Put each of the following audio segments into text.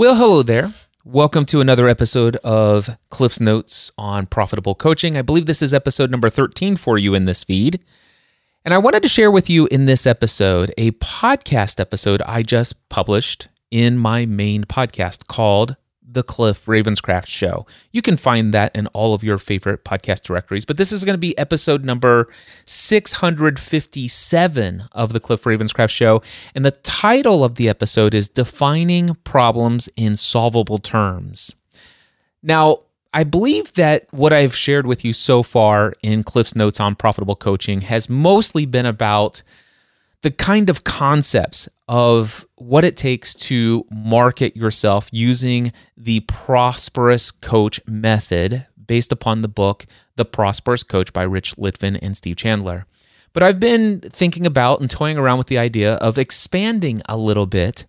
Well, hello there. Welcome to another episode of Cliff's Notes on Profitable Coaching. I believe this is episode number 13 for you in this feed. And I wanted to share with you in this episode a podcast episode I just published in my main podcast called the Cliff Ravenscraft Show. You can find that in all of your favorite podcast directories, but this is going to be episode number 657 of the Cliff Ravenscraft Show. And the title of the episode is Defining Problems in Solvable Terms. Now, I believe that what I've shared with you so far in Cliff's Notes on Profitable Coaching has mostly been about the kind of concepts of what it takes to market yourself using the prosperous coach method based upon the book The Prosperous Coach by Rich Litvin and Steve Chandler. But I've been thinking about and toying around with the idea of expanding a little bit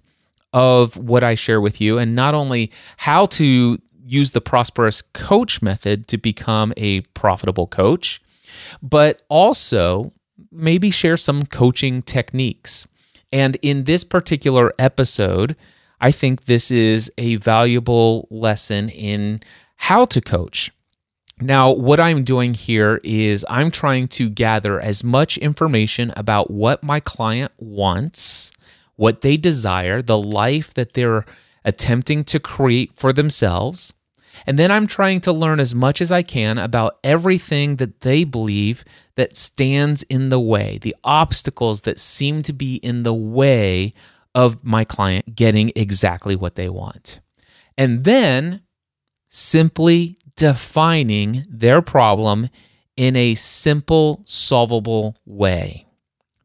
of what I share with you and not only how to use the prosperous coach method to become a profitable coach, but also maybe share some coaching techniques. And in this particular episode, I think this is a valuable lesson in how to coach. Now, what I'm doing here is I'm trying to gather as much information about what my client wants, what they desire, the life that they're attempting to create for themselves. And then I'm trying to learn as much as I can about everything that they believe that stands in the way, the obstacles that seem to be in the way of my client getting exactly what they want. And then simply defining their problem in a simple, solvable way.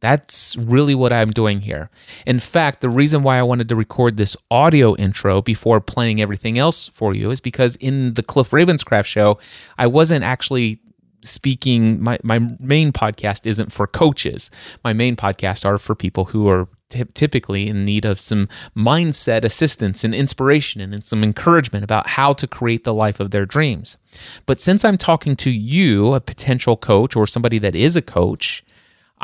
That's really what I'm doing here. In fact, the reason why I wanted to record this audio intro before playing everything else for you is because in the Cliff Ravenscraft show, I wasn't actually speaking my, my main podcast isn't for coaches my main podcast are for people who are t- typically in need of some mindset assistance and inspiration and some encouragement about how to create the life of their dreams but since i'm talking to you a potential coach or somebody that is a coach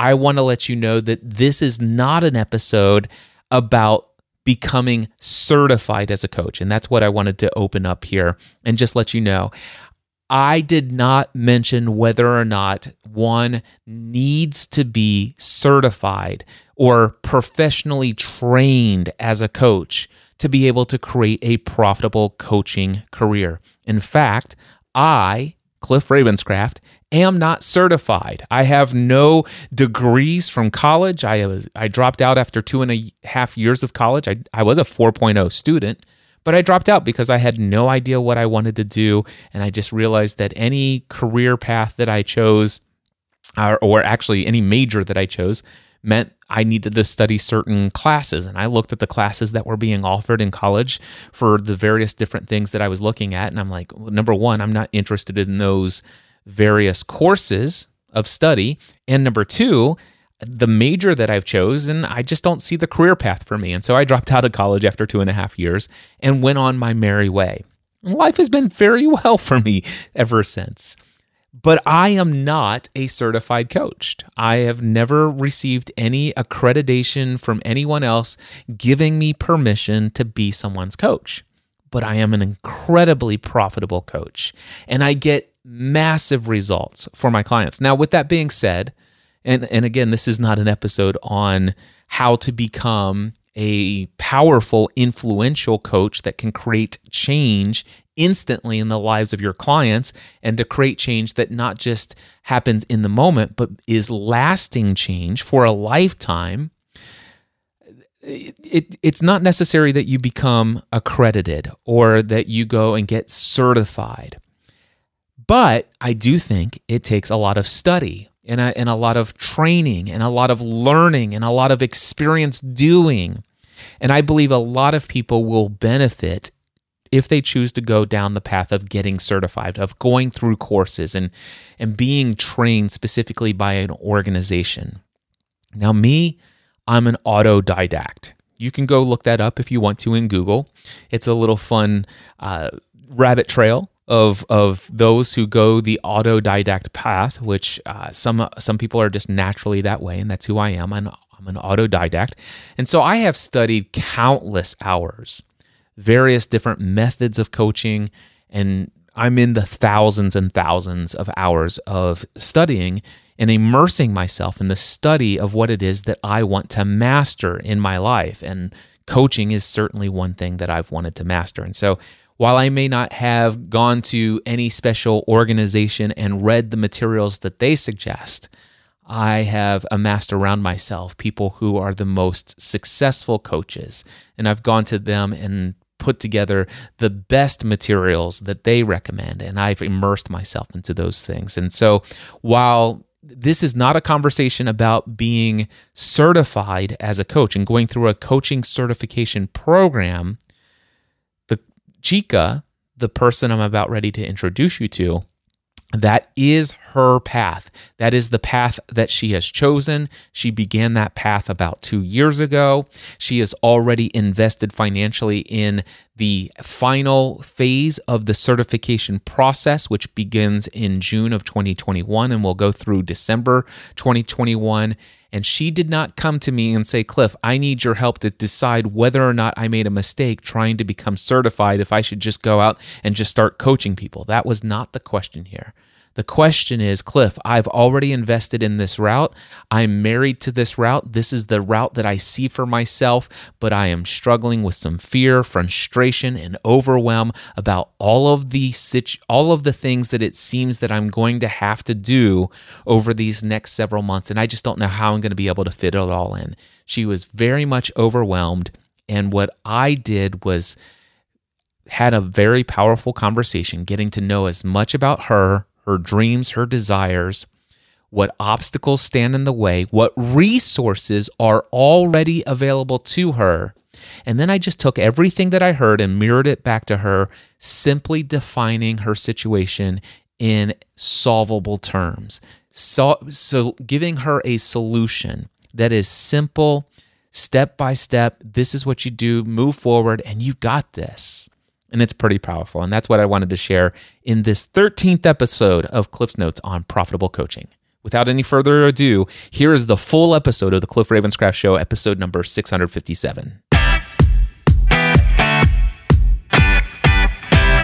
i want to let you know that this is not an episode about becoming certified as a coach. And that's what I wanted to open up here and just let you know. I did not mention whether or not one needs to be certified or professionally trained as a coach to be able to create a profitable coaching career. In fact, I, Cliff Ravenscraft, am not certified. I have no degrees from college. I was I dropped out after two and a half years of college. I, I was a 4.0 student. But I dropped out because I had no idea what I wanted to do. And I just realized that any career path that I chose, or, or actually any major that I chose, meant I needed to study certain classes. And I looked at the classes that were being offered in college for the various different things that I was looking at. And I'm like, well, number one, I'm not interested in those various courses of study. And number two, the major that I've chosen, I just don't see the career path for me. And so I dropped out of college after two and a half years and went on my merry way. Life has been very well for me ever since. But I am not a certified coach. I have never received any accreditation from anyone else giving me permission to be someone's coach. But I am an incredibly profitable coach and I get massive results for my clients. Now, with that being said, and and again this is not an episode on how to become a powerful influential coach that can create change instantly in the lives of your clients and to create change that not just happens in the moment but is lasting change for a lifetime it, it, it's not necessary that you become accredited or that you go and get certified but i do think it takes a lot of study and a, and a lot of training and a lot of learning and a lot of experience doing. And I believe a lot of people will benefit if they choose to go down the path of getting certified, of going through courses and, and being trained specifically by an organization. Now, me, I'm an autodidact. You can go look that up if you want to in Google. It's a little fun uh, rabbit trail of of those who go the autodidact path, which uh, some some people are just naturally that way, and that's who I am. I'm, I'm an autodidact, and so I have studied countless hours, various different methods of coaching. And I'm in the thousands and thousands of hours of studying and immersing myself in the study of what it is that I want to master in my life. And coaching is certainly one thing that I've wanted to master. And so while I may not have gone to any special organization and read the materials that they suggest, I have amassed around myself people who are the most successful coaches. And I've gone to them and put together the best materials that they recommend. And I've immersed myself into those things. And so while this is not a conversation about being certified as a coach and going through a coaching certification program. Chika, the person I'm about ready to introduce you to, that is her path. That is the path that she has chosen. She began that path about two years ago. She has already invested financially in the final phase of the certification process, which begins in June of 2021 and will go through December 2021. And she did not come to me and say, Cliff, I need your help to decide whether or not I made a mistake trying to become certified, if I should just go out and just start coaching people. That was not the question here. The question is, Cliff, I've already invested in this route. I'm married to this route. This is the route that I see for myself, but I am struggling with some fear, frustration, and overwhelm about all of the situ- all of the things that it seems that I'm going to have to do over these next several months, and I just don't know how I'm going to be able to fit it all in. She was very much overwhelmed, and what I did was had a very powerful conversation, getting to know as much about her her dreams, her desires, what obstacles stand in the way, what resources are already available to her. And then I just took everything that I heard and mirrored it back to her, simply defining her situation in solvable terms. So, so giving her a solution that is simple, step by step. This is what you do, move forward, and you got this. And it's pretty powerful. And that's what I wanted to share in this 13th episode of Cliff's Notes on profitable coaching. Without any further ado, here is the full episode of the Cliff Ravenscraft Show, episode number 657.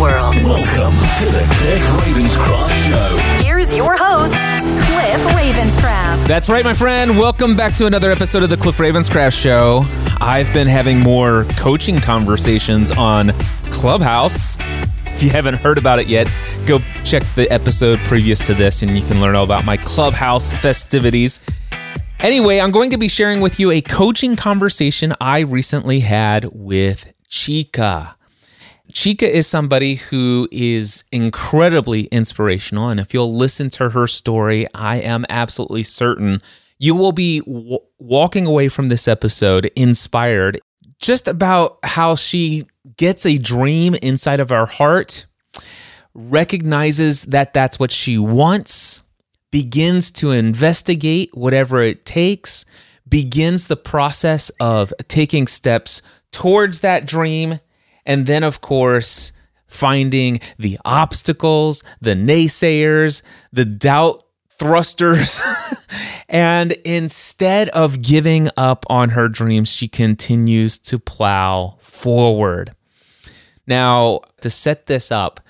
world. Welcome to the Cliff Ravenscraft Show. Here's your host, Cliff Ravenscraft. That's right, my friend. Welcome back to another episode of the Cliff Ravenscraft Show. I've been having more coaching conversations on Clubhouse. If you haven't heard about it yet, go check the episode previous to this and you can learn all about my Clubhouse festivities. Anyway, I'm going to be sharing with you a coaching conversation I recently had with Chika. Chika is somebody who is incredibly inspirational. And if you'll listen to her story, I am absolutely certain you will be w- walking away from this episode inspired just about how she gets a dream inside of her heart, recognizes that that's what she wants, begins to investigate whatever it takes, begins the process of taking steps towards that dream and then, of course, finding the obstacles, the naysayers, the doubt thrusters. and instead of giving up on her dreams, she continues to plow forward. Now, to set this up,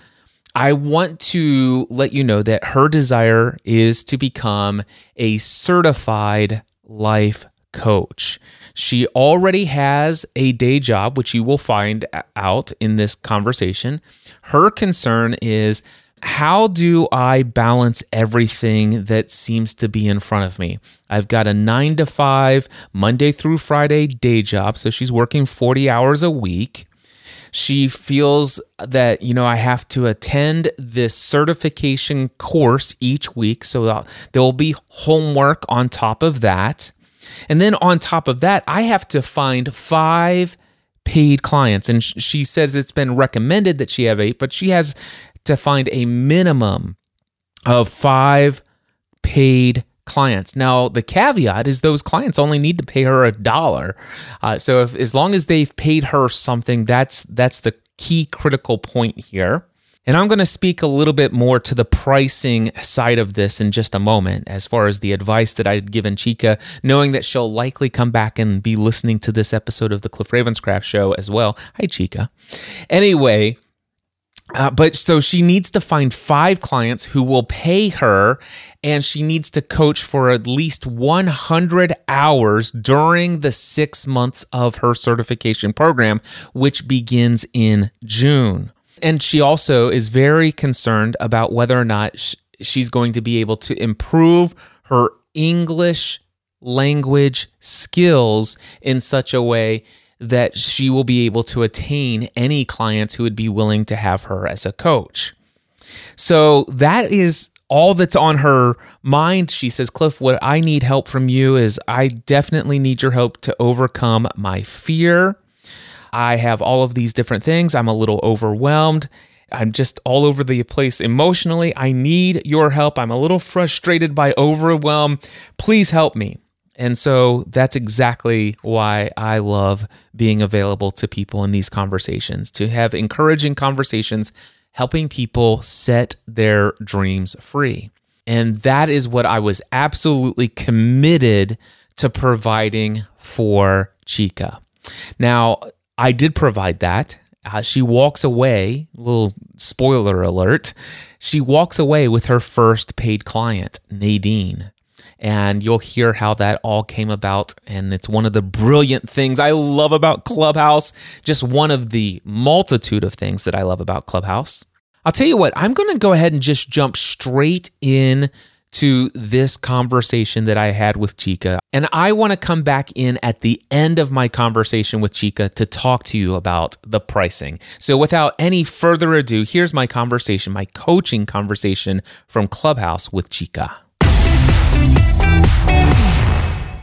I want to let you know that her desire is to become a certified life coach. She already has a day job, which you will find out in this conversation. Her concern is how do I balance everything that seems to be in front of me? I've got a nine to five, Monday through Friday day job. So she's working 40 hours a week. She feels that, you know, I have to attend this certification course each week. So there will be homework on top of that. And then on top of that, I have to find five paid clients. And she says it's been recommended that she have eight, but she has to find a minimum of five paid clients. Now, the caveat is those clients only need to pay her a dollar. Uh, so, if as long as they've paid her something, that's that's the key critical point here. And I'm going to speak a little bit more to the pricing side of this in just a moment, as far as the advice that I had given Chika, knowing that she'll likely come back and be listening to this episode of the Cliff Ravenscraft show as well. Hi, Chika. Anyway, uh, but so she needs to find five clients who will pay her, and she needs to coach for at least 100 hours during the six months of her certification program, which begins in June. And she also is very concerned about whether or not sh- she's going to be able to improve her English language skills in such a way that she will be able to attain any clients who would be willing to have her as a coach. So that is all that's on her mind. She says, Cliff, what I need help from you is I definitely need your help to overcome my fear. I have all of these different things. I'm a little overwhelmed. I'm just all over the place emotionally. I need your help. I'm a little frustrated by overwhelm. Please help me. And so that's exactly why I love being available to people in these conversations, to have encouraging conversations, helping people set their dreams free. And that is what I was absolutely committed to providing for Chika. Now, I did provide that. Uh, she walks away, little spoiler alert, she walks away with her first paid client, Nadine and you'll hear how that all came about. And it's one of the brilliant things I love about Clubhouse, just one of the multitude of things that I love about Clubhouse. I'll tell you what, I'm going to go ahead and just jump straight in to this conversation that I had with Chika. And I want to come back in at the end of my conversation with Chika to talk to you about the pricing. So, without any further ado, here's my conversation, my coaching conversation from Clubhouse with Chika.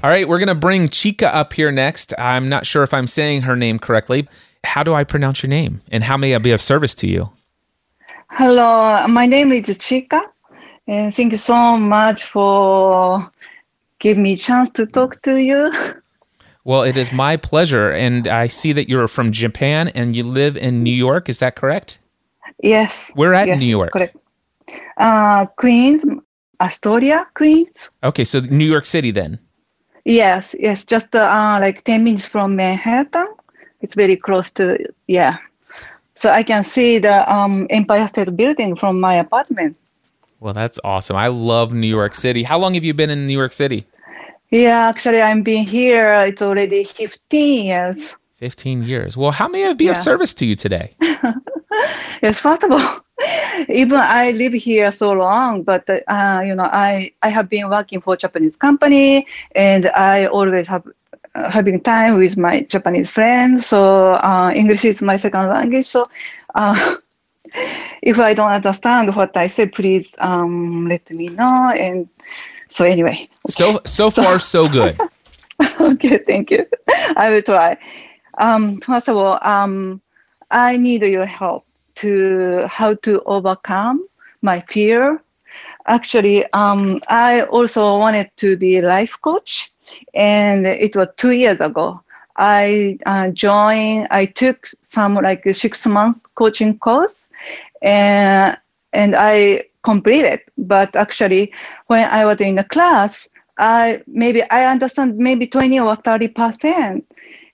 All right, we're going to bring Chika up here next. I'm not sure if I'm saying her name correctly. How do I pronounce your name? And how may I be of service to you? Hello, my name is Chika. And thank you so much for giving me a chance to talk to you. Well, it is my pleasure. And I see that you're from Japan and you live in New York. Is that correct? Yes. We're at yes, New York. Correct. Uh, Queens, Astoria, Queens. Okay, so New York City then. Yes, yes, just uh, like 10 minutes from Manhattan. It's very close to, yeah. So I can see the um, Empire State Building from my apartment. Well, that's awesome. I love New York City. How long have you been in New York City? Yeah, actually, I'm been here. It's already 15 years. 15 years. Well, how may I be of service to you today? Yes, first of all, even I live here so long, but uh, you know, I I have been working for Japanese company, and I always have uh, having time with my Japanese friends. So uh, English is my second language. So uh, if I don't understand what I say, please um, let me know. And so anyway, So so far so good. okay, thank you. I will try. Um, first of all, um, I need your help to how to overcome my fear. Actually, um, I also wanted to be a life coach, and it was two years ago. I uh, joined. I took some like a six month coaching course, and and I completed. But actually, when I was in the class, I maybe I understand maybe twenty or thirty percent,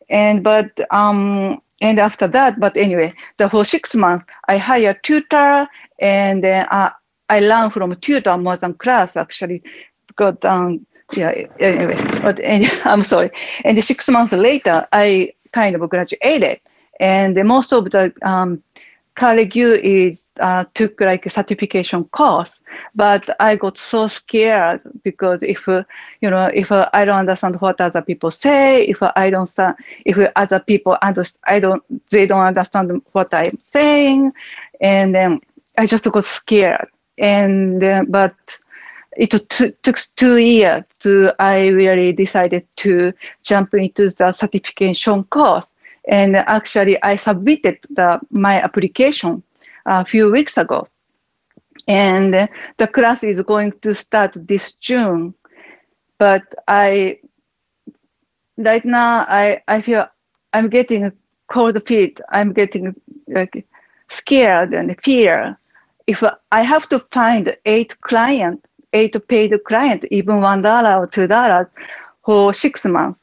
and but um and after that, but anyway, the for six months I hired tutor and then uh, I learned from tutor more than class actually. Because um yeah anyway but any, I'm sorry. And six months later I kind of graduated. And most of the um, college is uh, took like a certification course, but I got so scared because if uh, you know if uh, I don't understand what other people say, if uh, I don't sta- if other people understand, I don't they don't understand what I'm saying, and then I just got scared. And but it t- took two years to I really decided to jump into the certification course. And actually, I submitted the, my application a few weeks ago. And the class is going to start this June. But I, right now, I, I feel I'm getting cold feet. I'm getting like scared and fear. If I have to find eight client, eight paid client, even one dollar or two dollars for six months,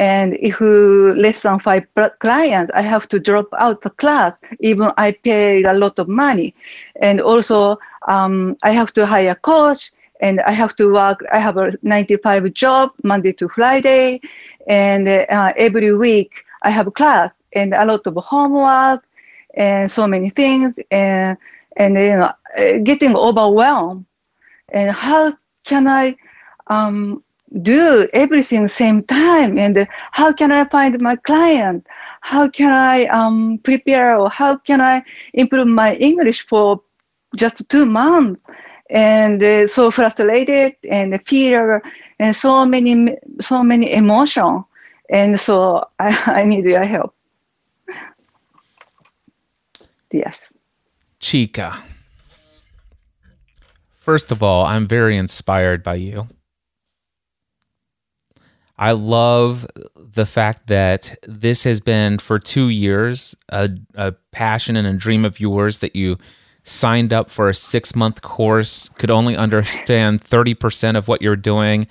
and if less than five clients, I have to drop out the class, even I pay a lot of money. And also, um, I have to hire a coach and I have to work. I have a 95 job, Monday to Friday. And uh, every week I have class and a lot of homework and so many things. And, and you know, uh, getting overwhelmed. And how can I um, do everything same time and how can i find my client? How can i um, prepare or how can i improve my english for just two months? And uh, so frustrated and fear and so many so many emotion. And so i, I need your help. Yes. Chika. First of all i'm very inspired by you I love the fact that this has been for two years a, a passion and a dream of yours that you signed up for a six month course, could only understand 30% of what you're doing.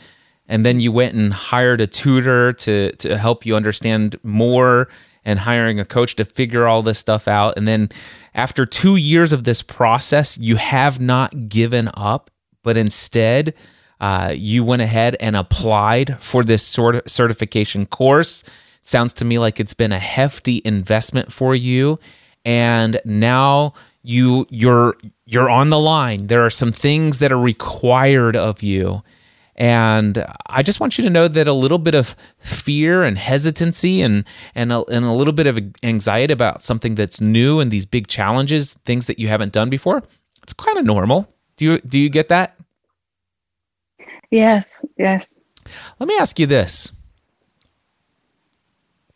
And then you went and hired a tutor to, to help you understand more and hiring a coach to figure all this stuff out. And then after two years of this process, you have not given up, but instead, uh, you went ahead and applied for this sort of certification course. Sounds to me like it's been a hefty investment for you, and now you you're you're on the line. There are some things that are required of you. And I just want you to know that a little bit of fear and hesitancy and and a, and a little bit of anxiety about something that's new and these big challenges, things that you haven't done before, it's kind of normal. Do you do you get that? Yes, yes. Let me ask you this.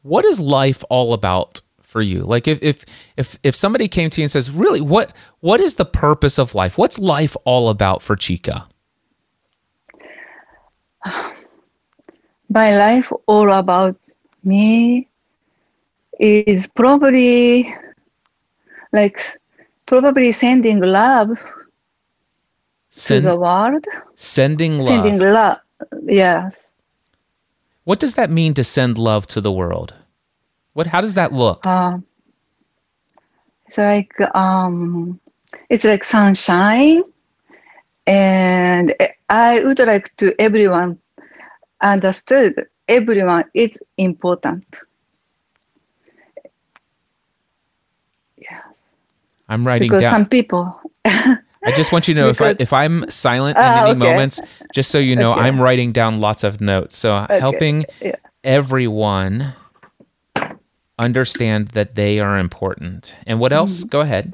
What is life all about for you? Like if if if if somebody came to you and says, "Really, what what is the purpose of life? What's life all about for Chika?" My life all about me is probably like probably sending love Send, to the world. Sending love. Sending love. Yes. What does that mean to send love to the world? What? How does that look? Uh, it's like um, it's like sunshine, and I would like to everyone understood everyone is important. Yeah. I'm writing because down. some people I just want you to know if I if I'm silent in Ah, any okay. moments, just so you know, Okay. I'm writing down lots of notes. So helping Yeah. everyone understand that they are important. And what else? Mm-hmm. Go ahead.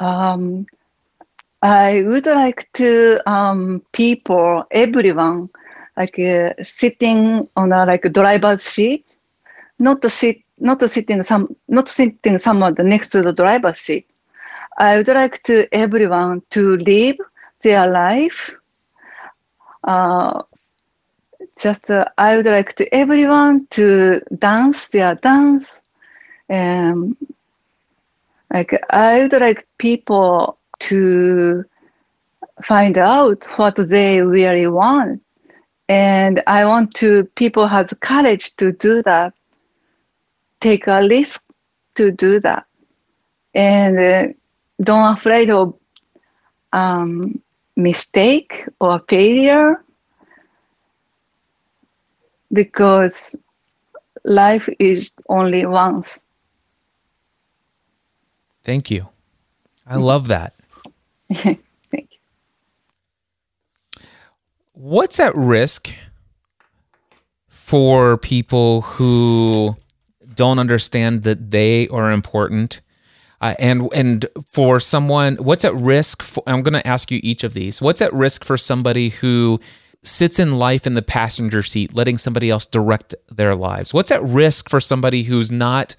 um, I would like to um, people, everyone, like uh, sitting on a like driver's seat, not to sit, not to sitting some, not sitting someone next to the driver's seat. I would like to everyone to live their life. Uh, just uh, I would like to everyone to dance their dance. Um, like I would like people to find out what they really want, and I want to people have the courage to do that, take a risk to do that, and uh, don't afraid of um, mistake or failure because life is only once. Thank you. I love that. Thank you. What's at risk for people who don't understand that they are important? Uh, and and for someone, what's at risk? For, I'm going to ask you each of these. What's at risk for somebody who sits in life in the passenger seat, letting somebody else direct their lives? What's at risk for somebody who's not,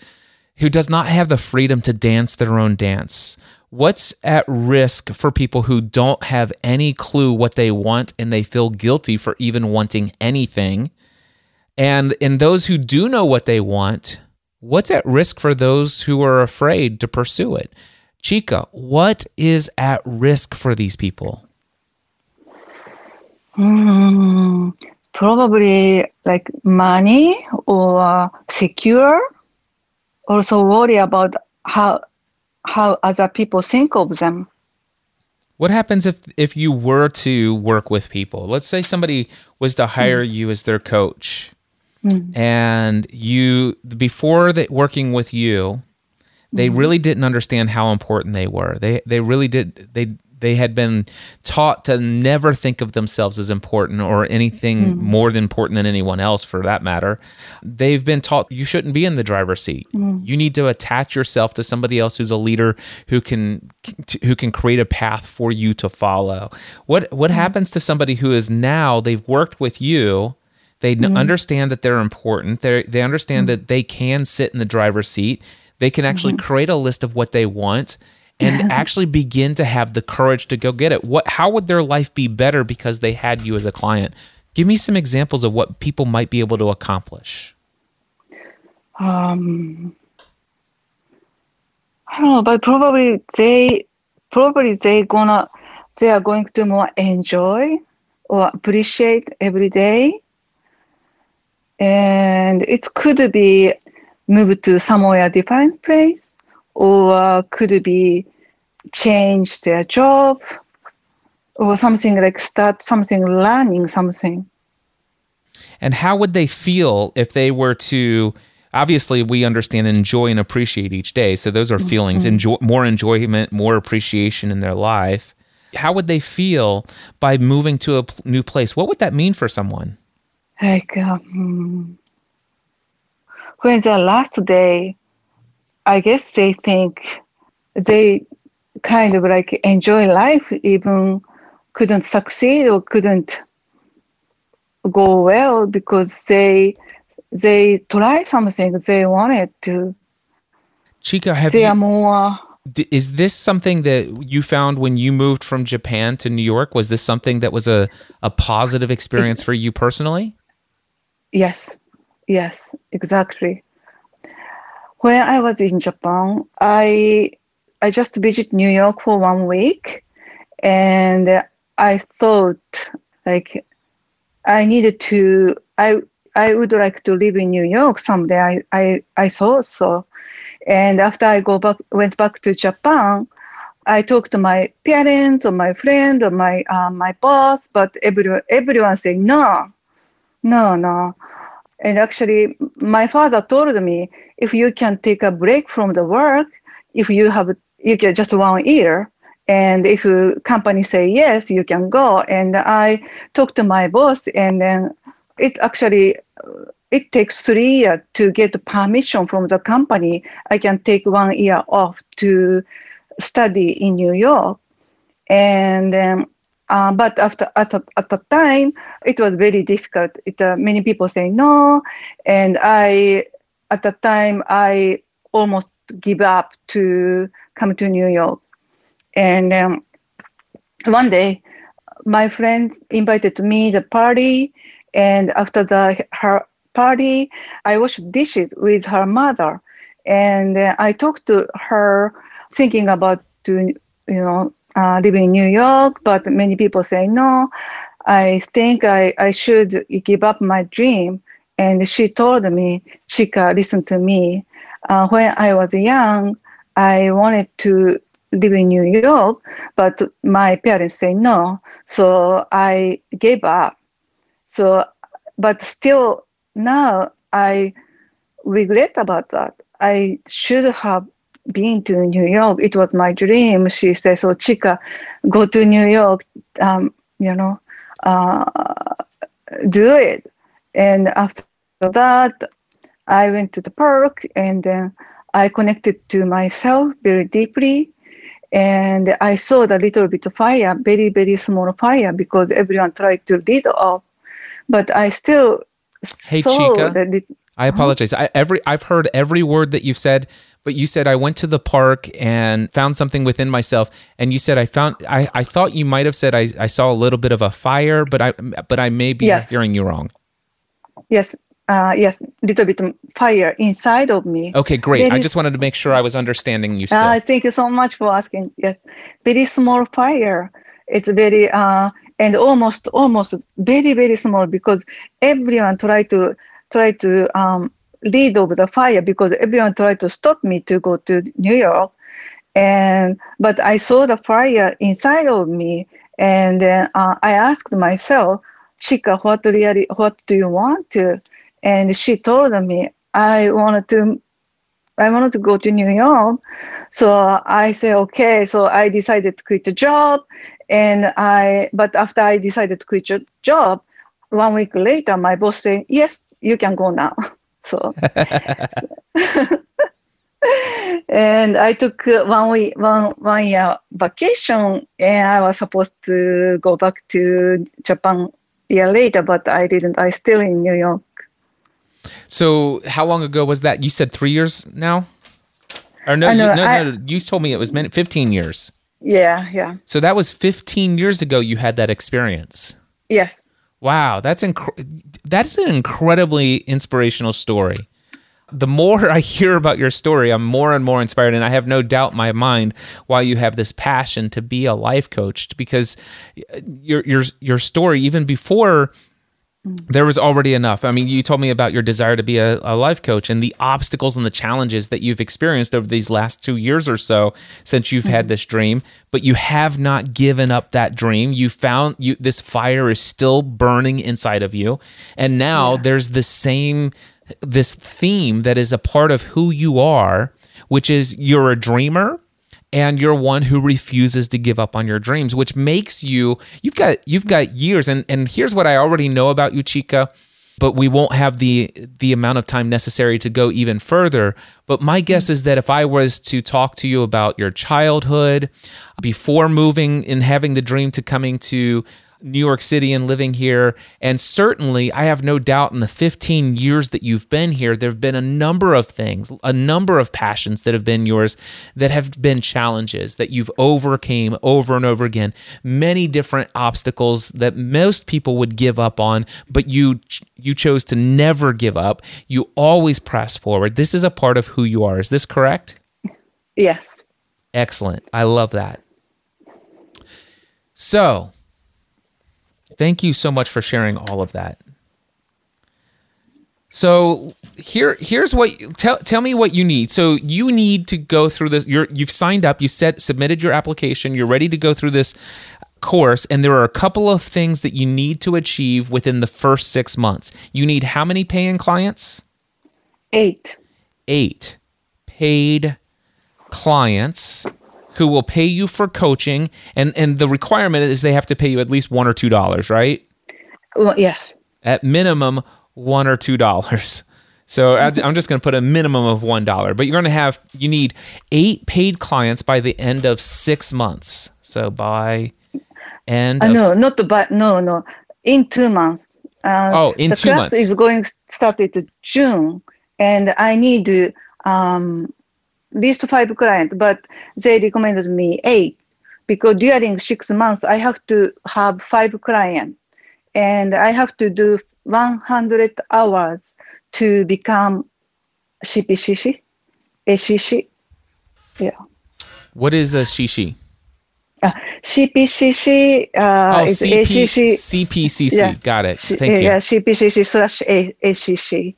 who does not have the freedom to dance their own dance? What's at risk for people who don't have any clue what they want and they feel guilty for even wanting anything? And in those who do know what they want, what's at risk for those who are afraid to pursue it? Chika, what is at risk for these people? Hmm, probably like money or secure. Also worry about how how other people think of them. What happens if if you were to work with people? Let's say somebody was to hire you as their coach, Mm. and you before that working with you, they mm-hmm. really didn't understand how important they were. They they really did they they had been taught to never think of themselves as important or anything mm. more than important than anyone else for that matter. They've been taught you shouldn't be in the driver's seat. Mm. You need to attach yourself to somebody else who's a leader who can who can create a path for you to follow. What what happens to somebody who is now they've worked with you they n mm-hmm. understand that they're important. They they understand mm-hmm. that they can sit in the driver's seat. They can actually mm-hmm. create a list of what they want and actually begin to have the courage to go get it. What how would their life be better because they had you as a client? Give me some examples of what people might be able to accomplish. Um, I don't know, but probably they probably they gonna they are going to more enjoy or appreciate every day. And it could be moved to somewhere different place or could be change their job or something like start something learning something. And how would they feel if they were to obviously we understand enjoy and appreciate each day. So those are feelings, mm-hmm. enjoy more enjoyment, more appreciation in their life. How would they feel by moving to a new place? What would that mean for someone? Like um, when the last day, I guess they think they kind of like enjoy life, even couldn't succeed or couldn't go well because they they try something they wanted to. Chika, have They you, are more is this something that you found when you moved from Japan to New York? Was this something that was a, a positive experience for you personally? Yes, yes, exactly. When I was in Japan, I I just visit New York for one week, and I thought like I needed to. I I would like to live in New York someday. I I, I thought so, and after I go back went back to Japan, I talked to my parents or my friend or my uh, my boss, but everyone everyone said no, no, no. And actually, my father told me if you can take a break from the work, if you have you get just one year, and if company say yes, you can go. And I talked to my boss, and then it actually it takes three years to get permission from the company. I can take one year off to study in New York, and um, uh, but after at, the- at the time it was very difficult. It, uh, many people say no, and I at the time I almost give up to come to New York. And um, one day, my friend invited me to the party, and after the her party, I washed dishes with her mother, and uh, I talked to her, thinking about to you know uh, living in New York, but many people say no. I think I, I should give up my dream. And she told me, Chika, listen to me. Uh, when I was young, I wanted to live in New York, but my parents say no. So I gave up. So, but still now I regret about that. I should have been to New York. It was my dream. She said, so Chika, go to New York, um, you know, uh, do it. And after that, I went to the park and then I connected to myself very deeply. and I saw the little bit of fire, very very small fire, because everyone tried to lead off, but I still Hey, saw Chika. I apologize. I, every I've heard every word that you've said, but you said I went to the park and found something within myself, and you said I found. I, I thought you might have said I, I saw a little bit of a fire, but I but I may be Yes. hearing you wrong. yes, uh, yes, little bit of fire inside of me. Okay, great. I just wanted to make sure I was understanding you still. Uh, thank you so much for asking. Yes, very small fire. It's very uh, and almost almost very very small because everyone try to try to um, lead over the fire because everyone tried to stop me to go to New York, and but I saw the fire inside of me, and then uh, I asked myself, Chika, what really what do you want to? And she told me I wanted to I wanted to go to New York. So I said, okay. So I decided to quit the job. And I, but after I decided to quit the job, one week later, my boss said, yes, you can go now. So, and I took one week, one, one year vacation and I was supposed to go back to Japan a year later, but I didn't. I still in New York. so how long ago was that? You said three years now. Or no, I you, no, I- no, you told me it was 15 years. Yeah, yeah. So that was 15 years ago you had that experience. Yes. Wow, that's inc- that's an incredibly inspirational story. The more I hear about your story, I'm more and more inspired, and I have no doubt in my mind why you have this passion to be a life coach. Because your your your story, even before there was already enough. I mean, you told me about your desire to be a, a life coach and the obstacles and the challenges that you've experienced over these last two years or so since you've had mm-hmm. this dream, but you have not given up that dream. You found you this fire is still burning inside of you. And now there's the same this theme that is a part of who you are, which is you're a dreamer and you're one who refuses to give up on your dreams which makes you you've got you've got years. And and here's what i already know about you chika but we won't have the the amount of time necessary to go even further. But my guess is that if i was to talk to you about your childhood before moving and having the dream to coming to New York City and living here. And certainly, I have no doubt in the 15 years that you've been here, there have been a number of things, a number of passions that have been yours that have been challenges that you've overcame over and over again. Many different obstacles that most people would give up on, but you you chose to never give up. You always press forward. This is a part of who you are. Is this correct? Yes. Excellent. I love that. So, thank you so much for sharing all of that. So, here here's what tell tell me what you need. So, you need to go through this you're you've signed up, you said submitted your application, you're ready to go through this course and there are a couple of things that you need to achieve within the first 6 months. You need how many paying clients? Eight. 8 paid clients who will pay you for coaching and and the requirement is they have to pay you at least 1 or 2 dollars, right? Well, yes. At minimum 1 or 2 dollars. So I- I'm just going to put a minimum of one dollar, but you're going to have you need eight paid clients by the end of six months. So by end Uh, of no, not but no, no. In two months. Uh, Oh, in the two class months. is going started to June, and I need to um, list five clients, but they recommended me eight because during six months I have to have five clients, and I have to do 100 hours to become CPCC, ACC. Yeah. what is a shishi? Uh, CPCC uh, Oh, is CP, ACC. CPCC. Yeah. Got it. Thank you. yeah, CPCC slash ACC.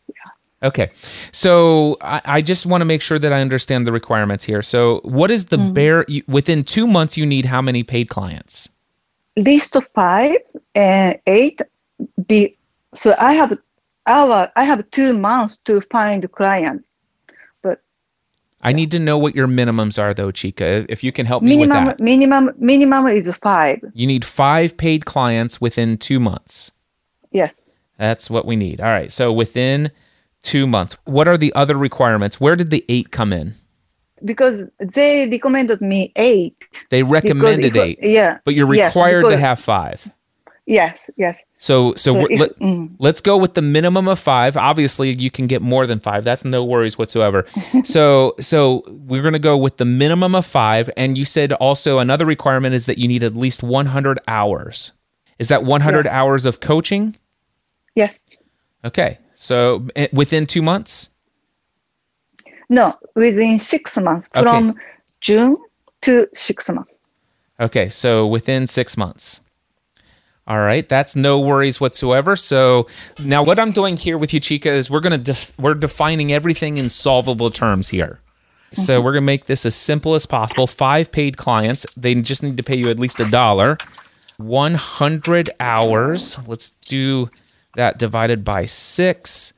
Okay. So I, I just want to make sure that I understand the requirements here. So what is the Mm-hmm. bare you, within two months you need how many paid clients? List of five and eight. Be so I have our I have two months to find client. But I need to know what your minimums are though, Chika. If you can help me with that. minimum minimum is five. You need five paid clients within two months. Yes. That's what we need. All right. So within two months. What are the other requirements? Where did the eight come in? because they recommended me eight. They recommended eight, Yeah. but you're yes, required to have five. Yes, yes. So, so, So if- let, mm. let's go with the minimum of five. Obviously, you can get more than five. That's no worries whatsoever. so, so we're going to go with the minimum of five. And you said also another requirement is that you need at least 100 hours. Is that 100 Yes. hours of coaching? Yes. Okay. So eh, within two months. No, within six months Okay. from June to six months. Okay, so within six months. All right, that's no worries whatsoever. So now, what I'm doing here with you, Chika, is we're gonna def- we're defining everything in solvable terms here. So we're gonna make this as simple as possible. Five paid clients, they just need to pay you at least a dollar. 100 hours. Let's do that divided by six.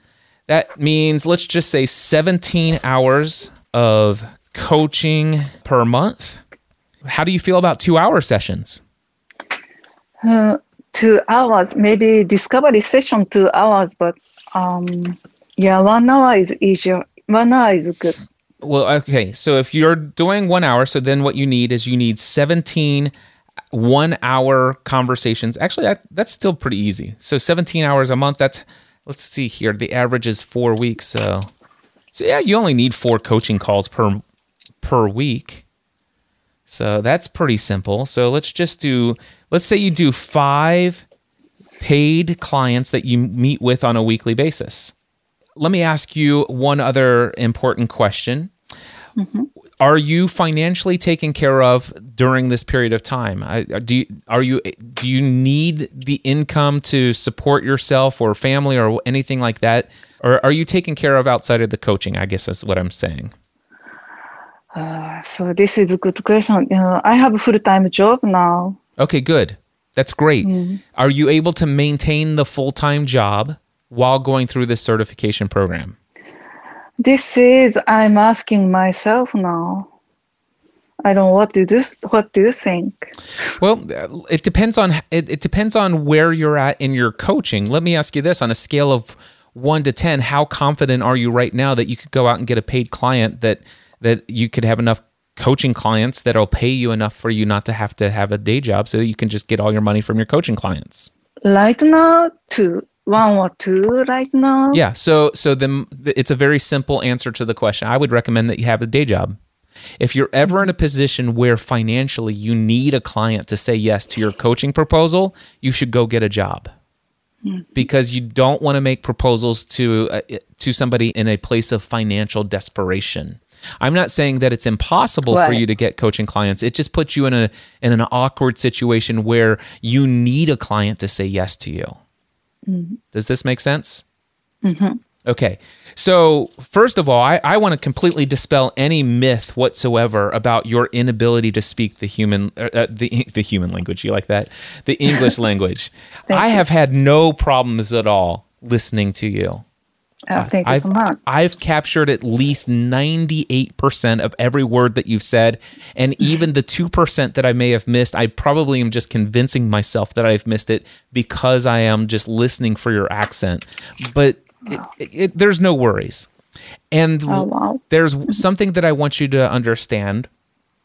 That means let's just say 17 hours of coaching per month. How do you feel about two hour sessions? Uh, two hours, maybe discovery session two hours, but um, yeah, one hour is easier. One hour is good. Well, okay. So if you're doing one hour, so then what you need is you need 17 one hour conversations. Actually, that, that's still pretty easy. So 17 hours a month, that's, let's see here. The average is four weeks. So, so yeah, you only need four coaching calls per, per week. So that's pretty simple. So let's just do, let's say you do five paid clients that you meet with on a weekly basis. Let me ask you one other important question. Mm-hmm. Are you financially taken care of during this period of time? I, do you, are you do you need the income to support yourself or family or anything like that, or are you taken care of outside of the coaching? I guess is what I'm saying. So this is a good question. You know, I have a full time job now. Okay, good. That's great. Mm. Are you able to maintain the full time job while going through this certification program? This is I'm asking myself now. I don't know what do you what do you think? Well, it depends on it, it depends on where you're at in your coaching. Let me ask you this: on a scale of one to ten, how confident are you right now that you could go out and get a paid client that that you could have enough coaching clients that'll pay you enough for you not to have to have a day job, so that you can just get all your money from your coaching clients? Right now, two, one or two. Right now. Yeah. So so then it's a very simple answer to the question. I would recommend that you have a day job. If you're ever in a position where financially you need a client to say yes to your coaching proposal, you should go get a job. Because you don't want to make proposals to uh, to somebody in a place of financial desperation. I'm not saying that it's impossible for you to get coaching clients. It just puts you in a in an awkward situation where you need a client to say yes to you. Does this make sense? Okay. So, first of all, I, I want to completely dispel any myth whatsoever about your inability to speak the human uh, uh, the the human language. You like that? The English language. I have had no problems at all listening to you. Uh, thank you I've. I've captured at least 98% of every word that you've said and even the 2% that I may have missed, I probably am just convincing myself that I've missed it because I am just listening for your accent. But it, it, there's no worries. And Oh, wow. there's something that I want you to understand.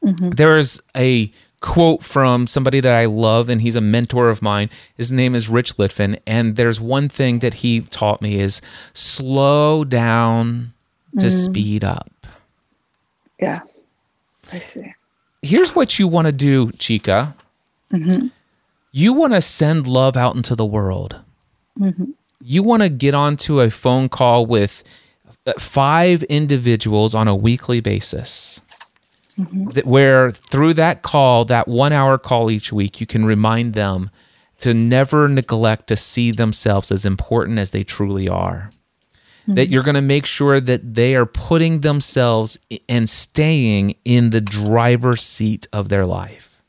There's a quote from somebody that I love, and he's a mentor of mine. His name is Rich Litvin, and there's one thing that he taught me is slow down to mm. speed up. Yeah. I see. Here's what you want to do, Chika. Mm-hmm. You want to send love out into the world. Mm-hmm. You want to get onto a phone call with uh, five individuals on a weekly basis. Mm-hmm. that where through that call, that one hour call each week, you can remind them to never neglect to see themselves as important as they truly are. Mm-hmm. That you're going to make sure that they are putting themselves and staying in the driver's seat of their life.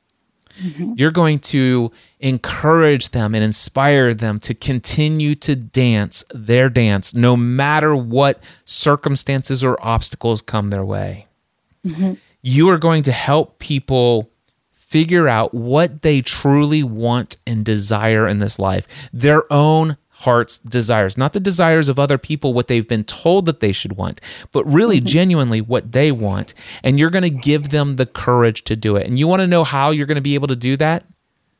Mm-hmm. You're going to encourage them and inspire them to continue to dance their dance no matter what circumstances or obstacles come their way you are going to help people figure out what they truly want and desire in this life their own heart's desires, not the desires of other people, what they've been told that they should want, but really mm-hmm. genuinely what they want. And you're going to give them the courage to do it. And you want to know how you're going to be able to do that?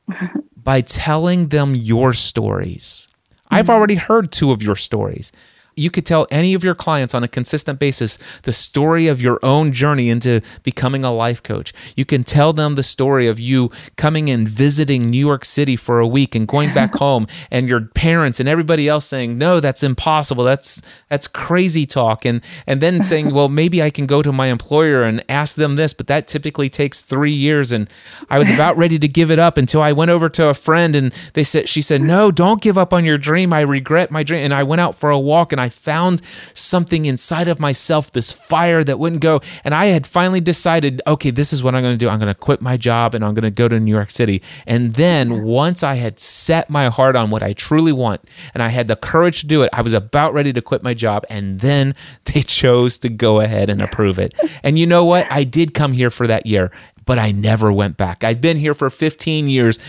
By telling them your stories. I've mm-hmm. already heard two of your stories. You could tell any of your clients on a consistent basis the story of your own journey into becoming a life coach. You can tell them the story of you coming and visiting New York City for a week and going back home and your parents and everybody else saying, "No, that's impossible. That's that's crazy talk." And and then saying, "Well, maybe I can go to my employer and ask them this, but that typically takes 3 years and I was about ready to give it up until I went over to a friend and they said she said, "No, don't give up on your dream. I regret my dream." And I went out for a walk and I found something inside of myself, this fire that wouldn't go. And I had finally decided, okay, this is what I'm going to do. I'm going to quit my job and I'm going to go to New York City. And then mm-hmm. once I had set my heart on what I truly want and I had the courage to do it, I was about ready to quit my job. And then they chose to go ahead and approve it. And you know what? I did come here for that year but I never went back. I've been here for 15 years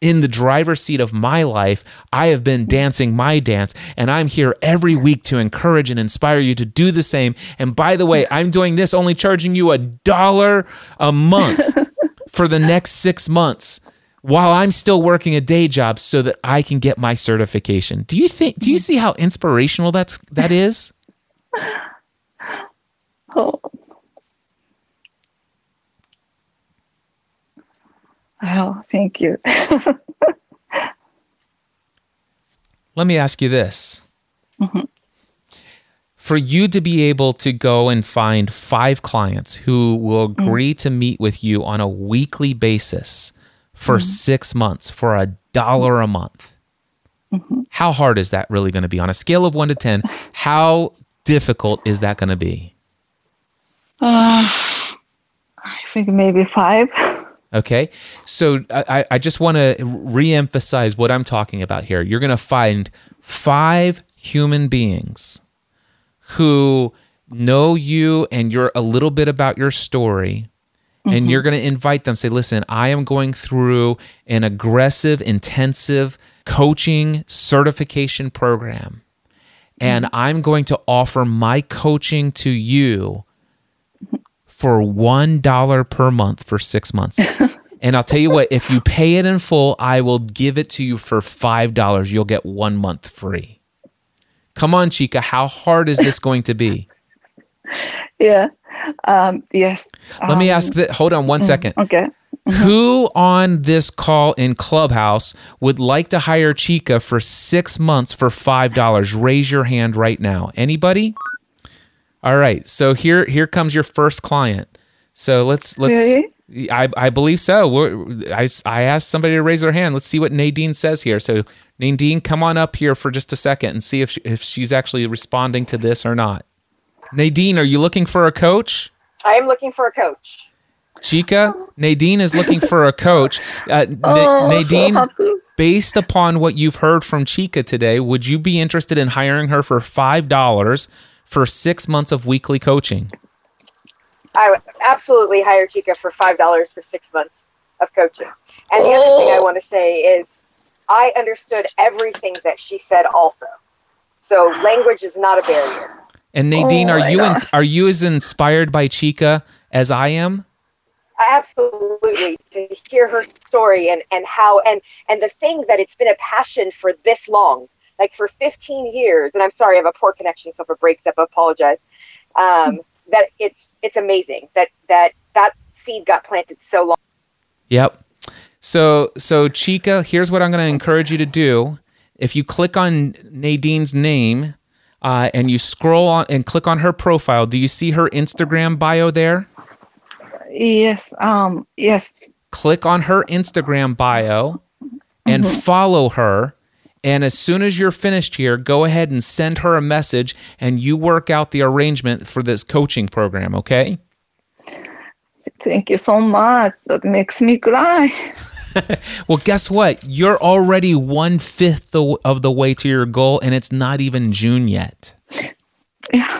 in the driver's seat of my life. I have been dancing my dance, and I'm here every week to encourage and inspire you to do the same. And by the way, I'm doing this only charging you a dollar a month for the next six months while I'm still working a day job so that I can get my certification. Do you think do you mm. see how inspirational that's that is? Oh. Oh, thank you. Let me ask you this. Mm-hmm. For you to be able to go and find five clients who will mm-hmm. agree to meet with you on a weekly basis for mm-hmm. six months for a dollar a month, how hard is that really going to be? On a scale of one to 10, how difficult is that going to be? Uh, I think maybe five. Okay. So I, I- just want to reemphasize what I'm talking about here. You're going to find five human beings who know you and you're a little bit about your story. And mm-hmm. you're going to invite them, say, listen, I am going through an aggressive, intensive coaching certification program. And mm-hmm. I'm going to offer my coaching to you for $1 per month for six months. and I'll tell you what, if you pay it in full, I will give it to you for $5. You'll get one month free. Come on, Chika, how hard is this going to be? Yeah. Um, yes. Let me Um, ask that. Hold on one second. Okay. Who on this call in Clubhouse would like to hire Chika for six months for five dollars? Raise your hand right now. Anybody? All right. So here here comes your first client. So let's let's. Really? I, I believe so. We're, I, I asked somebody to raise their hand. Let's see what Nadine says here. So Nadine, come on up here for just a second and see if she, if she's actually responding to this or not. Nadine, are you looking for a coach? I am looking for a coach. Chika, Nadine is looking for a coach. Uh, Oh, so Nadine, happy. based upon what you've heard from Chika today, would you be interested in hiring her for $5 for six months of weekly coaching? I would absolutely hire Chika for five dollars for six months of coaching. And the other thing I oh. want to say is, I understood everything that she said. Also, so language is not a barrier. And Nadine, Oh are you in, are you as inspired by Chika as I am? absolutely to hear her story and and how and and the thing that it's been a passion for this long like for 15 years and i'm sorry i have a poor connection so if it breaks up I apologize um, that it's it's amazing that that that seed got planted so long Yep. So so Chika, here's what I'm going to encourage you to do. If you click on Nadine's name uh, and you scroll on and click on her profile, do you see her Instagram bio there? Yes. Um. Yes. Click on her Instagram bio and follow her. And as soon as you're finished here, go ahead and send her a message and you work out the arrangement for this coaching program, okay? Thank you so much. That makes me cry. Well, guess what? You're already one fifth of the way to your goal, and it's not even June yet. Yeah.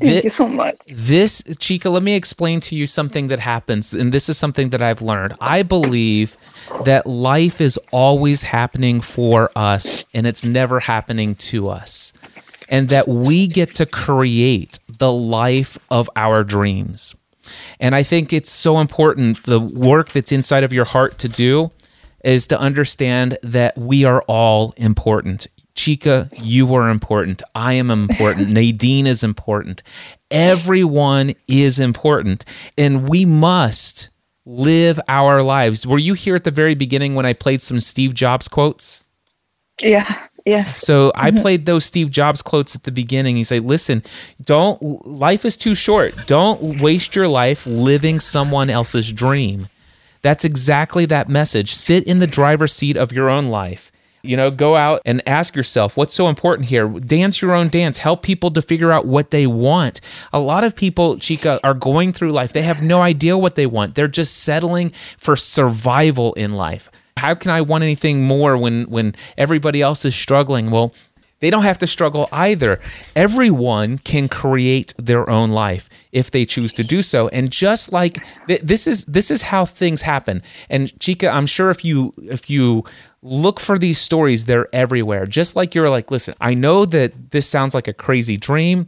Thank Thi- you so much. this chika let me explain to you something that happens and this is something that i've learned i believe that life is always happening for us and it's never happening to us and that we get to create the life of our dreams and i think it's so important the work that's inside of your heart to do is to understand that we are all important. Chika, you are important. I am important. Nadine is important. Everyone is important. And we must live our lives. Were you here at the very beginning when I played some Steve Jobs quotes? Yeah, yeah. So I mm-hmm. played those Steve Jobs quotes at the beginning. He said, "Listen, don't life is too short. Don't waste your life living someone else's dream." That's exactly that message. Sit in the driver's seat of your own life. You know, go out and ask yourself, what's so important here? Dance your own dance. Help people to figure out what they want. A lot of people, Chika, are going through life. They have no idea what they want. They're just settling for survival in life. How can I want anything more when when everybody else is struggling? Well, they don't have to struggle either. Everyone can create their own life if they choose to do so. And just like th- this is this is how things happen. And Chika, I'm sure if you if you look for these stories, they're everywhere. Just like you're like, listen, I know that this sounds like a crazy dream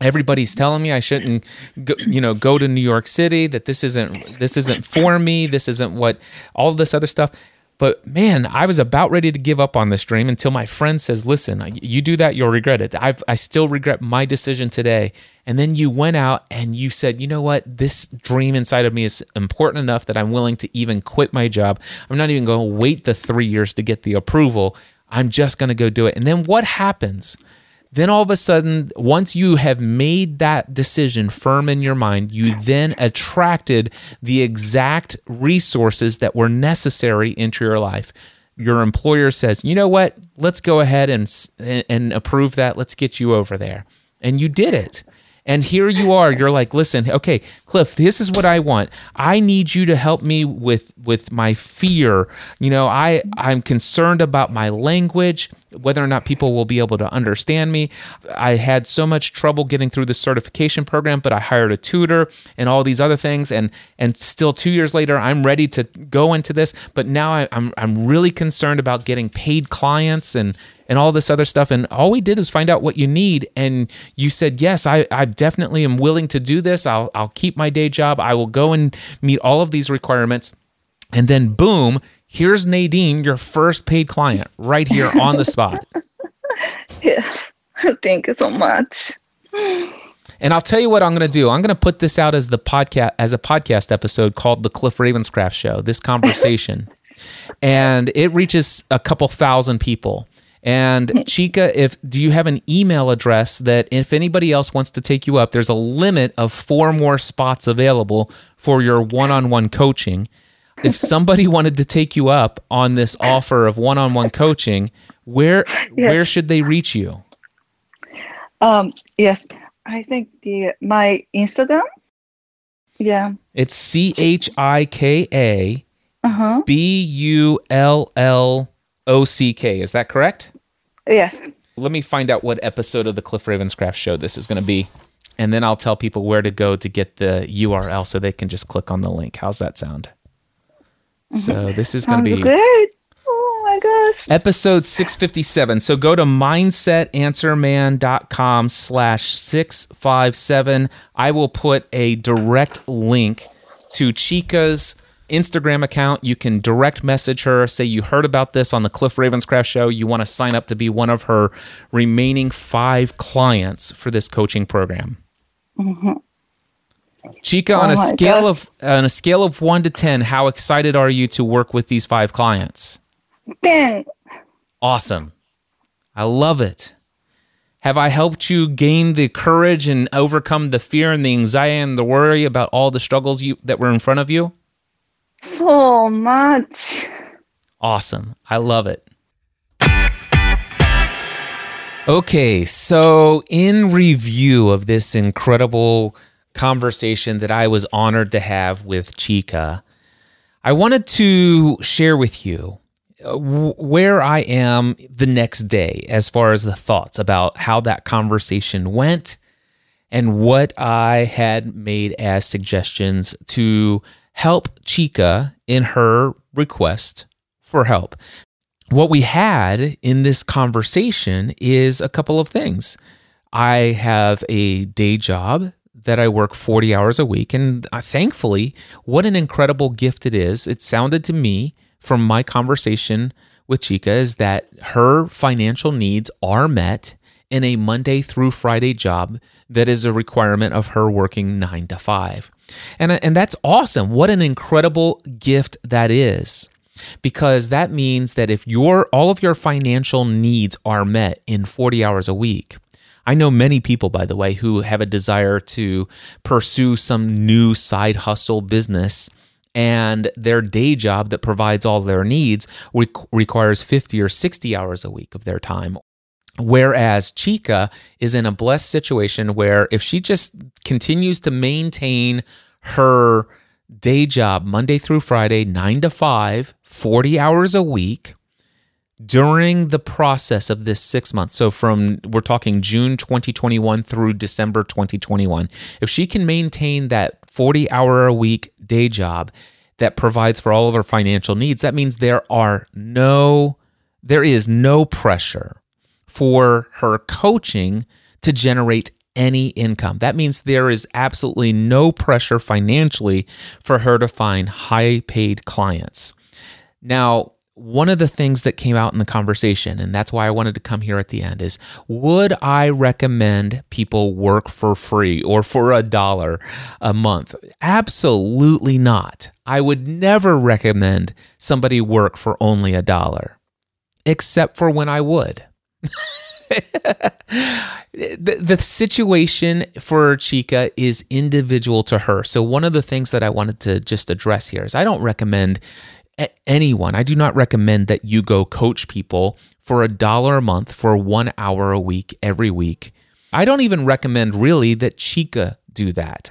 everybody's telling me I shouldn't go, you know go to New York City that this isn't this isn't for me this isn't what all this other stuff but man I was about ready to give up on this dream until my friend says listen you do that you'll regret it. I've, I still regret my decision today. And then you went out and you said you know what? This dream inside of me is important enough that I'm willing to even quit my job. I'm not even going to wait the 3 years to get the approval. I'm just going to go do it. And then what happens then all of a sudden, once you have made that decision firm in your mind, you then attracted the exact resources that were necessary into your life. Your employer says, "You know what? Let's go ahead and and approve that. Let's get you over there." And you did it. And here you are. You're like, listen, okay, Cliff, this is what I want. I need you to help me with with my fear. You know, I I'm concerned about my language, whether or not people will be able to understand me. I had so much trouble getting through the certification program, but I hired a tutor and all these other things. And and still two years later, I'm ready to go into this. But now I, I'm I'm really concerned about getting paid clients and and all this other stuff. And all we did is find out what you need. And you said, yes, I, I definitely am willing to do this. I'll, I'll keep my day job. I will go and meet all of these requirements. And then boom, here's Nadine, your first paid client right here on the spot. Yes. Thank you so much. And I'll tell you what I'm going to do. I'm going to put this out as the podcast as a podcast episode called the Cliff Ravenscraft Show. This conversation, and it reaches a couple thousand people. And hmm. Chika, if do you have an email address that if anybody else wants to take you up, there's a limit of four more spots available for your one-on-one coaching. If somebody wanted to take you up on this offer of one-on-one coaching, where where should they reach you? Um, yes, I think the my Instagram. Yeah. It's C H I K A Uh-huh. B U L L O C K. Is that correct? Yes. Let me find out what episode of the Cliff Ravenscraft show this is going to be. And then I'll tell people where to go to get the URL so they can just click on the link. How's that sound? So mm-hmm. this is going to be good. Oh my gosh. episode 657 so go to mindsetanswerman.com slash 657 i will put a direct link to chika's instagram account. You can direct message her say you heard about this on the cliff ravenscraft show. You want to sign up to be one of her remaining five clients for this coaching program mm-hmm. Chica oh on Oh a scale gosh. of on a scale of 1 to 10 how excited are you to work with these five clients Then Awesome. I love it. Have I helped you gain the courage and overcome the fear and the anxiety and the worry about all the struggles you that were in front of you? so much. Awesome. I love it. Okay, so in review of this incredible conversation that I was honored to have with Chika, I wanted to share with you uh, where I am the next day as far as the thoughts about how that conversation went and what I had made as suggestions to help Chika in her request for help. What we had in this conversation is a couple of things. I have a day job that I work 40 hours a week. And uh, thankfully, what an incredible gift it is. It sounded to me from my conversation with Chika is that her financial needs are met in a Monday through Friday job that is a requirement of her working nine to five. And, and that's awesome. What an incredible gift that is. Because that means that if your all of your financial needs are met in 40 hours a week, I know many people, by the way, who have a desire to pursue some new side hustle business and their day job that provides all their needs re- requires 50 or 60 hours a week of their time. Whereas Chika is in a blessed situation where if she just continues to maintain her day job Monday through Friday, nine to five, 40 hours a week, during the process of this six months, so from we're talking June 2021 through December 2021, if she can maintain that 40 hour a week day job that provides for all of her financial needs, that means there are no, there is no pressure for her coaching to generate any income. That means there is absolutely no pressure financially for her to find high paid clients. Now, one of the things that came out in the conversation, and that's why I wanted to come here at the end, is would I recommend people work for free or for a dollar a month? Absolutely not. I would never recommend somebody work for only a dollar, except for when I would. the, the situation for Chika is individual to her. So, one of the things that I wanted to just address here is I don't recommend anyone, I do not recommend that you go coach people for a dollar a month for one hour a week every week. I don't even recommend really that Chika do that.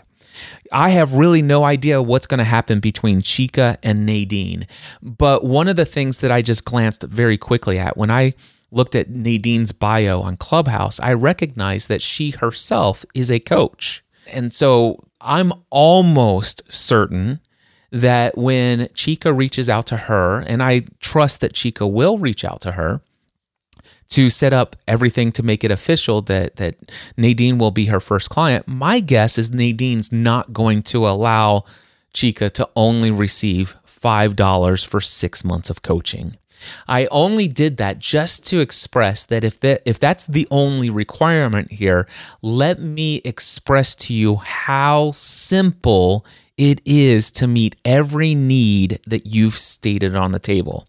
I have really no idea what's going to happen between Chika and Nadine. But one of the things that I just glanced very quickly at when I looked at Nadine's bio on Clubhouse, I recognized that she herself is a coach. And so I'm almost certain that when Chika reaches out to her, and I trust that Chika will reach out to her to set up everything to make it official that that Nadine will be her first client, my guess is Nadine's not going to allow Chika to only receive $5 for 6 months of coaching. I only did that just to express that if that if that's the only requirement here, let me express to you how simple it is to meet every need that you've stated on the table.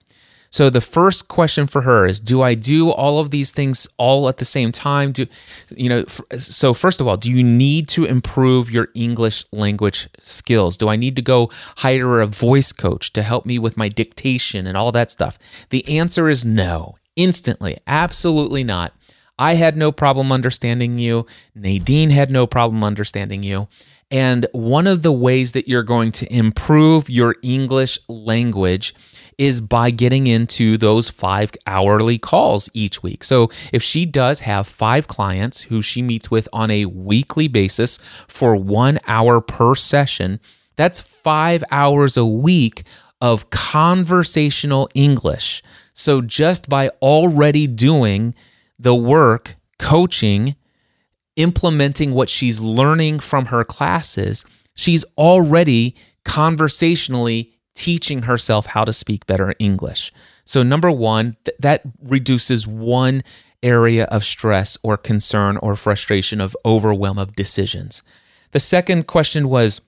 So the first question for her is do I do all of these things all at the same time? Do you know so first of all, do you need to improve your English language skills? Do I need to go hire a voice coach to help me with my dictation and all that stuff? The answer is no. Instantly. Absolutely not. I had no problem understanding you. Nadine had no problem understanding you. And one of the ways that you're going to improve your English language is by getting into those five hourly calls each week. So if she does have five clients who she meets with on a weekly basis for one hour per session, that's five hours a week of conversational English. So just by already doing the work, coaching, implementing what she's learning from her classes, she's already conversationally teaching herself how to speak better English. So, number one, th- that reduces one area of stress or concern or frustration of overwhelm of decisions. The second question was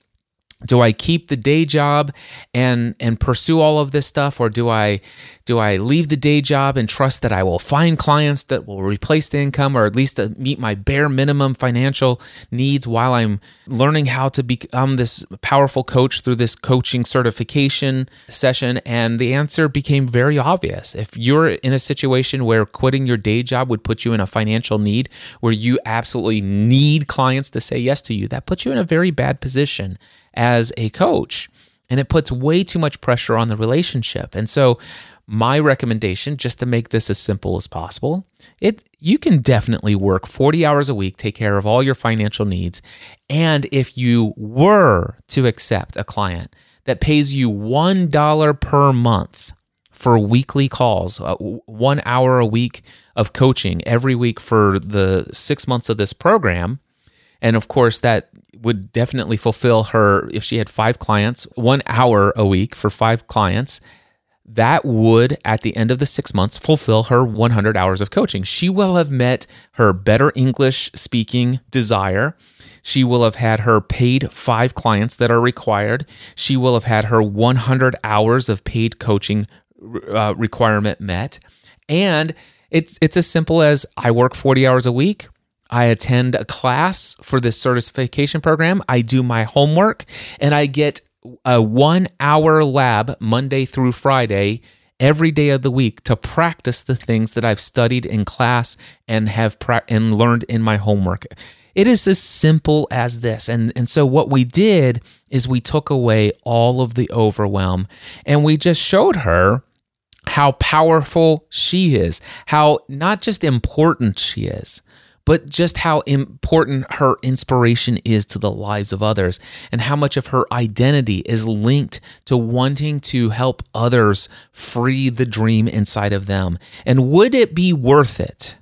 do I keep the day job and and pursue all of this stuff or do I do I leave the day job and trust that I will find clients that will replace the income or at least uh, meet my bare minimum financial needs while I'm learning how to become this powerful coach through this coaching certification session and the answer became very obvious. If you're in a situation where quitting your day job would put you in a financial need where you absolutely need clients to say yes to you, that puts you in a very bad position as a coach and it puts way too much pressure on the relationship. And so my recommendation, just to make this as simple as possible, it you can definitely work 40 hours a week, take care of all your financial needs. And if you were to accept a client that pays you $1 per month for weekly calls, uh, one hour a week of coaching every week for the six months of this program. And of course, that would definitely fulfill her if she had five clients, one hour a week for five clients. That would, at the end of the six months, fulfill her 100 hours of coaching. She will have met her better English speaking desire. She will have had her paid five clients that are required. She will have had her 100 hours of paid coaching uh, requirement met. And it's it's as simple as I work 40 hours a week. I attend a class for this certification program. I do my homework and I get a 1 hour lab Monday through Friday every day of the week to practice the things that I've studied in class and have pra- and learned in my homework. It is as simple as this. And, and so, what we did is we took away all of the overwhelm and we just showed her how powerful she is, how not just important she is, but just how important her inspiration is to the lives of others and how much of her identity is linked to wanting to help others free the dream inside of them. And would it be worth it?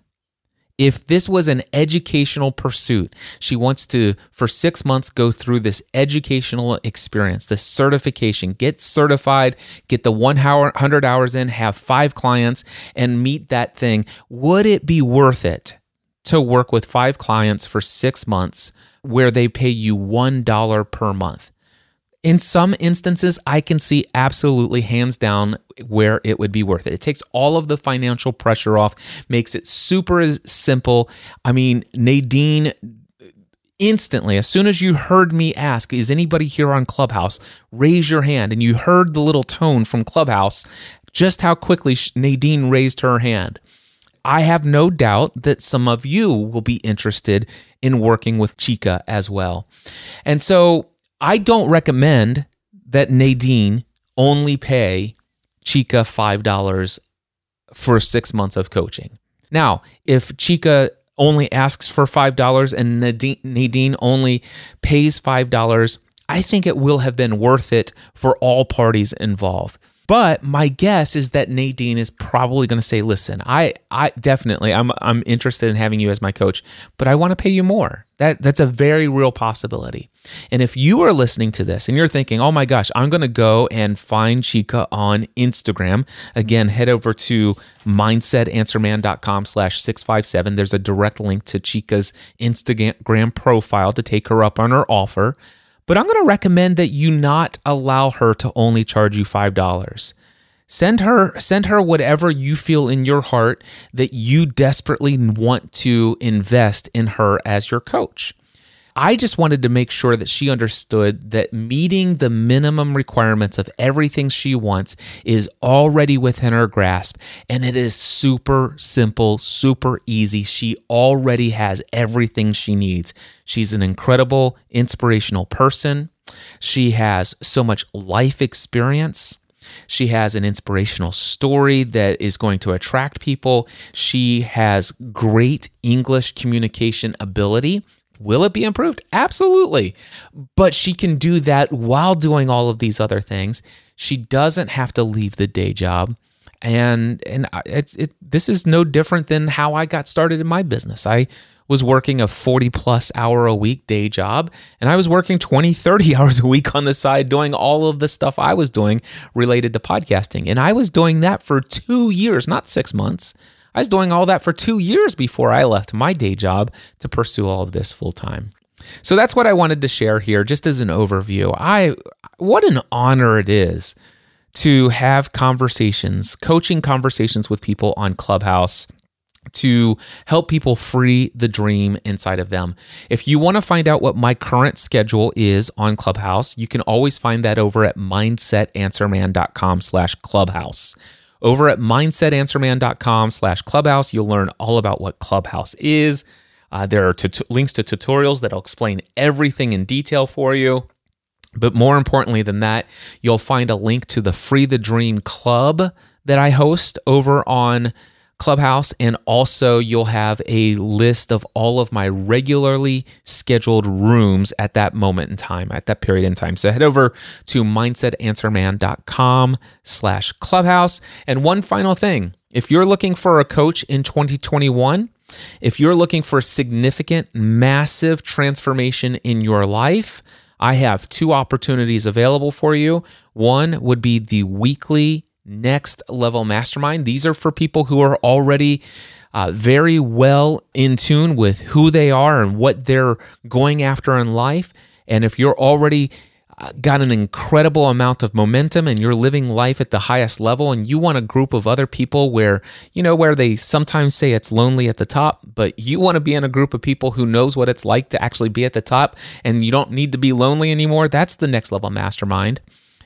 if this was an educational pursuit, she wants to, for six months, go through this educational experience, this certification, get certified, get the 100 hours in, have five clients, and meet that thing. Would it be worth it to work with five clients for six months where they pay you $1 per month? in some instances, I can see absolutely hands down where it would be worth it. It takes all of the financial pressure off, makes it super simple. I mean, Nadine instantly, as soon as you heard me ask, Is anybody here on Clubhouse? Raise your hand. And you heard the little tone from Clubhouse, just how quickly Nadine raised her hand. I have no doubt that some of you will be interested in working with Chika as well. And so I don't recommend that Nadine only pay Chika $5 for six months of coaching. Now, if Chika only asks for $5 and Nadine only pays $5, I think it will have been worth it for all parties involved. But my guess is that Nadine is probably going to say, "Listen, I, I definitely, I'm, I'm interested in having you as my coach, but I want to pay you more." That, that's a very real possibility. And if you are listening to this and you're thinking, "Oh my gosh, I'm going to go and find Chika on Instagram," again, head over to mindsetanswerman.com/657. There's a direct link to Chika's Instagram profile to take her up on her offer. But I'm going to recommend that you not allow her to only charge you $5. Send her send her whatever you feel in your heart that you desperately want to invest in her as your coach. I just wanted to make sure that she understood that meeting the minimum requirements of everything she wants is already within her grasp. And it is super simple, super easy. She already has everything she needs. She's an incredible, inspirational person. She has so much life experience. She has an inspirational story that is going to attract people. She has great English communication ability. Will it be improved? Absolutely. But she can do that while doing all of these other things. She doesn't have to leave the day job. And and it's it this is no different than how I got started in my business. I was working a 40 plus hour a week day job and I was working 20 30 hours a week on the side doing all of the stuff I was doing related to podcasting. And I was doing that for 2 years, not 6 months. I was doing all that for two years before I left my day job to pursue all of this full time. So that's what I wanted to share here, just as an overview. I what an honor it is to have conversations, coaching conversations with people on Clubhouse to help people free the dream inside of them. If you want to find out what my current schedule is on Clubhouse, you can always find that over at mindsetanswerman.com slash clubhouse. Over at mindsetanswerman.com slash clubhouse, you'll learn all about what Clubhouse is. Uh, there are links to tutorials that'll explain everything in detail for you. But more importantly than that, you'll find a link to the Free the Dream Club that I host over on Clubhouse, and also you'll have a list of all of my regularly scheduled rooms at that moment in time, at that period in time. So head over to mindsetanswerman.com slash clubhouse. And one final thing, if you're looking for a coach in 2021, if you're looking for significant, massive transformation in your life, I have two opportunities available for you. One would be the weekly next level mastermind. These are for people who are already uh, very well in tune with who they are and what they're going after in life. And if you're already uh, got an incredible amount of momentum and you're living life at the highest level and you want a group of other people where you know where they sometimes say it's lonely at the top but you want to be in a group of people who knows what it's like to actually be at the top and you don't need to be lonely anymore that's the next level mastermind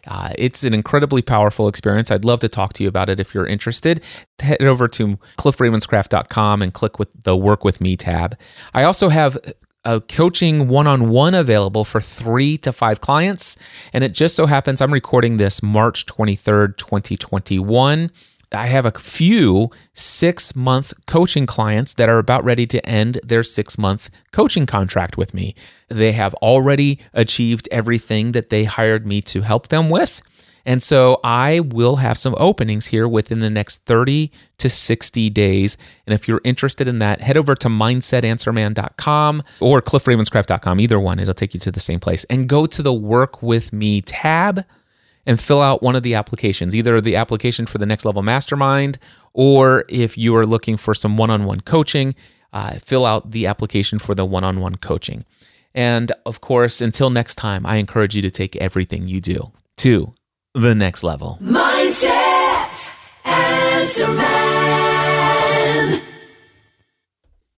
uh, it's an incredibly powerful experience. I'd love to talk to you about it if you're interested. Head over to cliffravenscraft.com and click with the Work With Me tab. I also have a coaching one on one available for three to five clients. And it just so happens I'm recording this March 23rd, 2021. I have a few six month coaching clients that are about ready to end their six month coaching contract with me. They have already achieved everything that they hired me to help them with. And so I will have some openings here within the next 30 to 60 days. And if you're interested in that, head over to mindsetanswerman.com or cliffravenscraft.com, either one. It'll take you to the same place. And go to the Work With Me tab and fill out one of the applications, either the application for the next level mastermind, or if you are looking for some one on one coaching, uh, fill out the application for the one on one coaching. And of course, until next time, I encourage you to take everything you do to the next level. Mindset Man.